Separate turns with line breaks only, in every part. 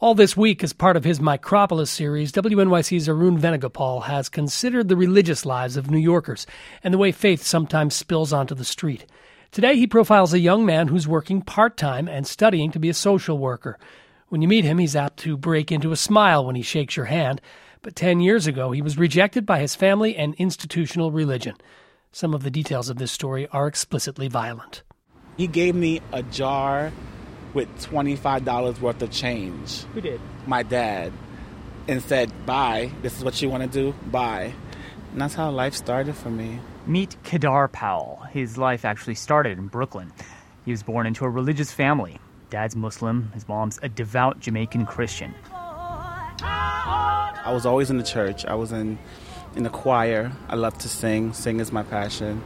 All this week, as part of his Micropolis series, WNYC's Arun Venugopal has considered the religious lives of New Yorkers and the way faith sometimes spills onto the street. Today, he profiles a young man who's working part time and studying to be a social worker. When you meet him, he's apt to break into a smile when he shakes your hand, but 10 years ago, he was rejected by his family and institutional religion. Some of the details of this story are explicitly violent.
He gave me a jar with $25 worth of change.
Who did?
My dad. And said, bye. This is what you want to do? Bye. And that's how life started for me.
Meet Kedar Powell. His life actually started in Brooklyn. He was born into a religious family. Dad's Muslim, his mom's a devout Jamaican Christian.
I was always in the church. I was in in the choir. I love to sing. Sing is my passion.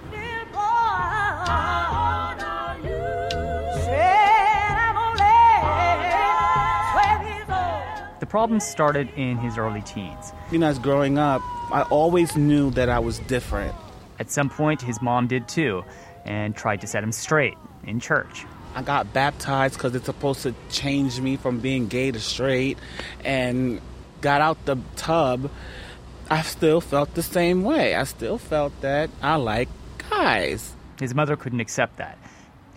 The problem started in his early teens.
You know, as growing up, I always knew that I was different.
At some point, his mom did too, and tried to set him straight in church.
I got baptized because it's supposed to change me from being gay to straight, and got out the tub. I still felt the same way. I still felt that I like guys.
His mother couldn't accept that.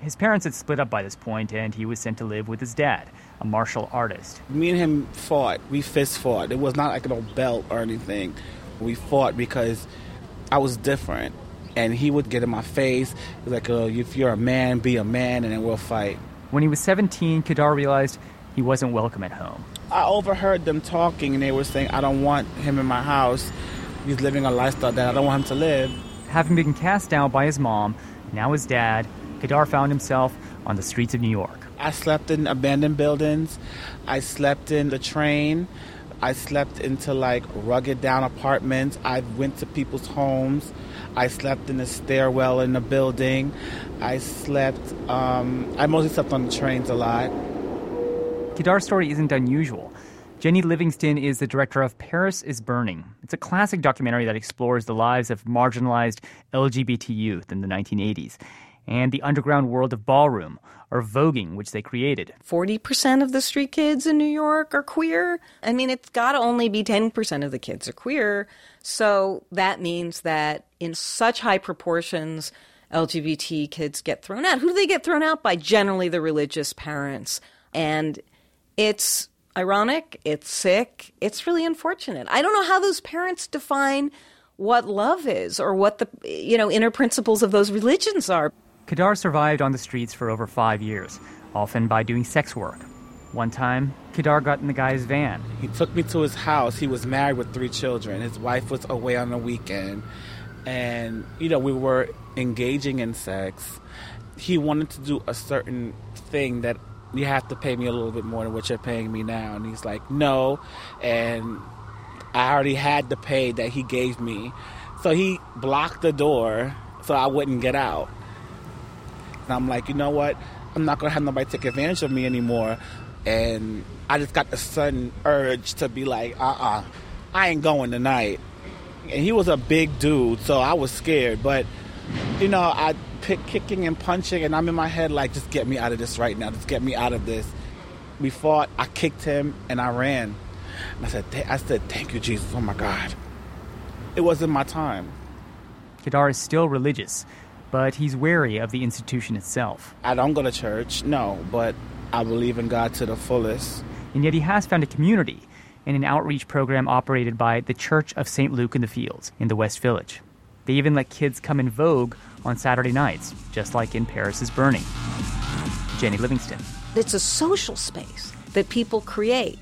His parents had split up by this point, and he was sent to live with his dad, a martial artist.
Me and him fought. We fist fought. It was not like a belt or anything. We fought because I was different. And he would get in my face. He was like, oh, if you're a man, be a man, and then we'll fight.
When he was 17, Kedar realized he wasn't welcome at home.
I overheard them talking, and they were saying, I don't want him in my house. He's living a lifestyle that I don't want him to live.
Having been cast out by his mom, now his dad, Kedar found himself on the streets of New York.
I slept in abandoned buildings. I slept in the train. I slept into like rugged down apartments. I went to people's homes. I slept in the stairwell in a building. I slept, um, I mostly slept on the trains a lot.
Kedar's story isn't unusual. Jennie Livingston is the director of Paris is Burning. It's a classic documentary that explores the lives of marginalized LGBT youth in the 1980s and the underground world of ballroom or voguing, which they created.
40% of the street kids in New York are queer. I mean, it's got to only be 10% of the kids are queer. So that means that in such high proportions, LGBT kids get thrown out. Who do they get thrown out by? Generally, the religious parents. And it's ironic, it's sick, it's really unfortunate. I don't know how those parents define what love is or what the you know inner principles of those religions are.
Kedar survived on the streets for over five years, often by doing sex work. One time, Kedar got in the guy's van.
He took me to his house. He was married with three children. His wife was away on the weekend. And, you know, we were engaging in sex. He wanted to do a certain thing that you have to pay me a little bit more than what you're paying me now. And he's like, no. And I already had the pay that he gave me. So he blocked the door so I wouldn't get out. And I'm like, you know what? I'm not gonna have nobody take advantage of me anymore. And I just got the sudden urge to be like, uh uh-uh, uh I ain't going tonight. And he was a big dude, so I was scared. But, you know, I pick kicking and punching, and I'm in my head like, just get me out of this right now. Just get me out of this. We fought, I kicked him, and I ran. And I said, I said, thank you, Jesus. Oh my God. It wasn't my time.
Kedar is still religious, but he's wary of the institution itself.
I don't go to church, no, but I believe in God to the fullest.
And yet he has found a community in an outreach program operated by the Church of St. Luke in the Fields in the West Village. They even let kids come in Vogue on Saturday nights, just like in Paris is Burning. Jennie Livingston.
It's a social space that people create.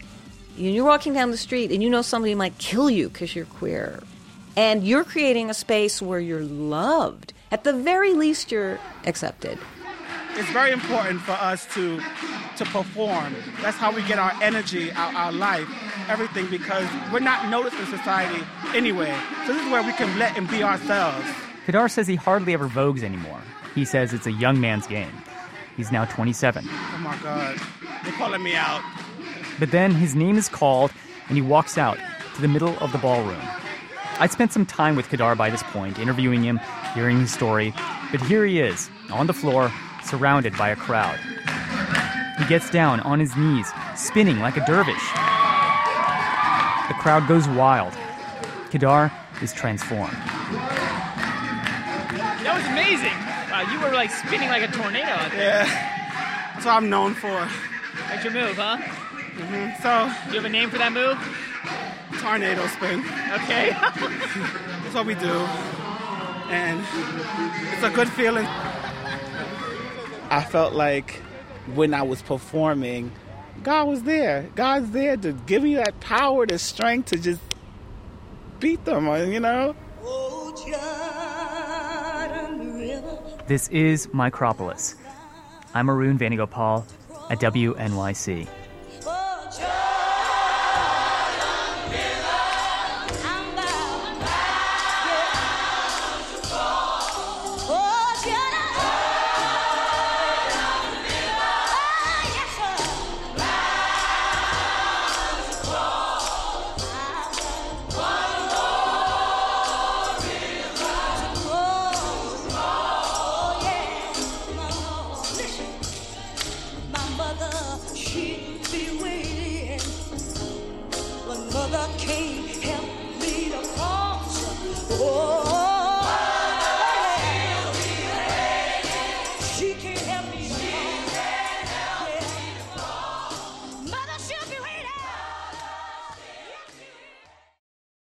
You're walking down the street and you know somebody might kill you because you're queer. And you're creating a space where you're loved at the very least, you're accepted.
It's very important for us to to perform. That's how we get our energy, our, our life, everything, because we're not noticed in society anyway. So this is where we can let and be ourselves.
Kedar says he hardly ever vogues anymore. He says it's a young man's game. He's now 27.
Oh my God, they're calling me out.
But then his name is called, and he walks out to the middle of the ballroom. I'd spent some time with Kedar by this point, interviewing him, hearing his story, but here he is, on the floor, surrounded by a crowd.
He gets down on his knees, spinning like a dervish. The crowd goes wild. Kedar is transformed.
That was amazing. Wow, you were like spinning like a tornado out there.
Yeah. That's what I'm known for.
That's your move, huh? Mhm.
So,
Do you have a name for that move?
tornado spin.
Okay.
That's what we do. And it's a good feeling.
I felt like when I was performing, God was there. God's there to give me that power, the strength to just beat them, uh, you know?
This is Micropolis. I'm Arun Venugopal at WNYC.